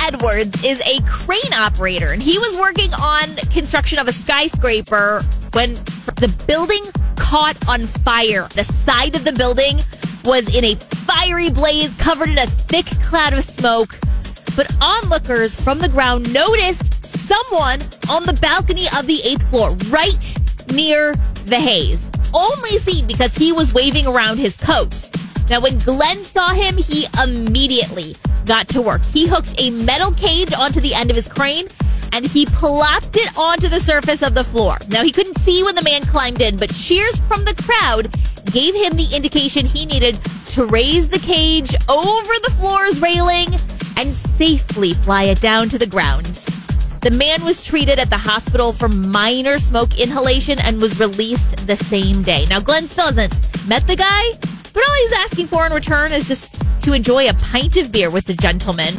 Edwards is a crane operator, and he was working on construction of a skyscraper when the building caught on fire. The side of the building was in a fiery blaze covered in a thick cloud of smoke. But onlookers from the ground noticed someone on the balcony of the eighth floor, right near the haze. Only seen because he was waving around his coat. Now, when Glenn saw him, he immediately got to work. He hooked a metal cage onto the end of his crane and he plopped it onto the surface of the floor. Now, he couldn't see when the man climbed in, but cheers from the crowd gave him the indication he needed to raise the cage over the floor's railing and safely fly it down to the ground. The man was treated at the hospital for minor smoke inhalation and was released the same day. Now, Glenn still hasn't met the guy, but all he's asking for in return is just to enjoy a pint of beer with the gentleman.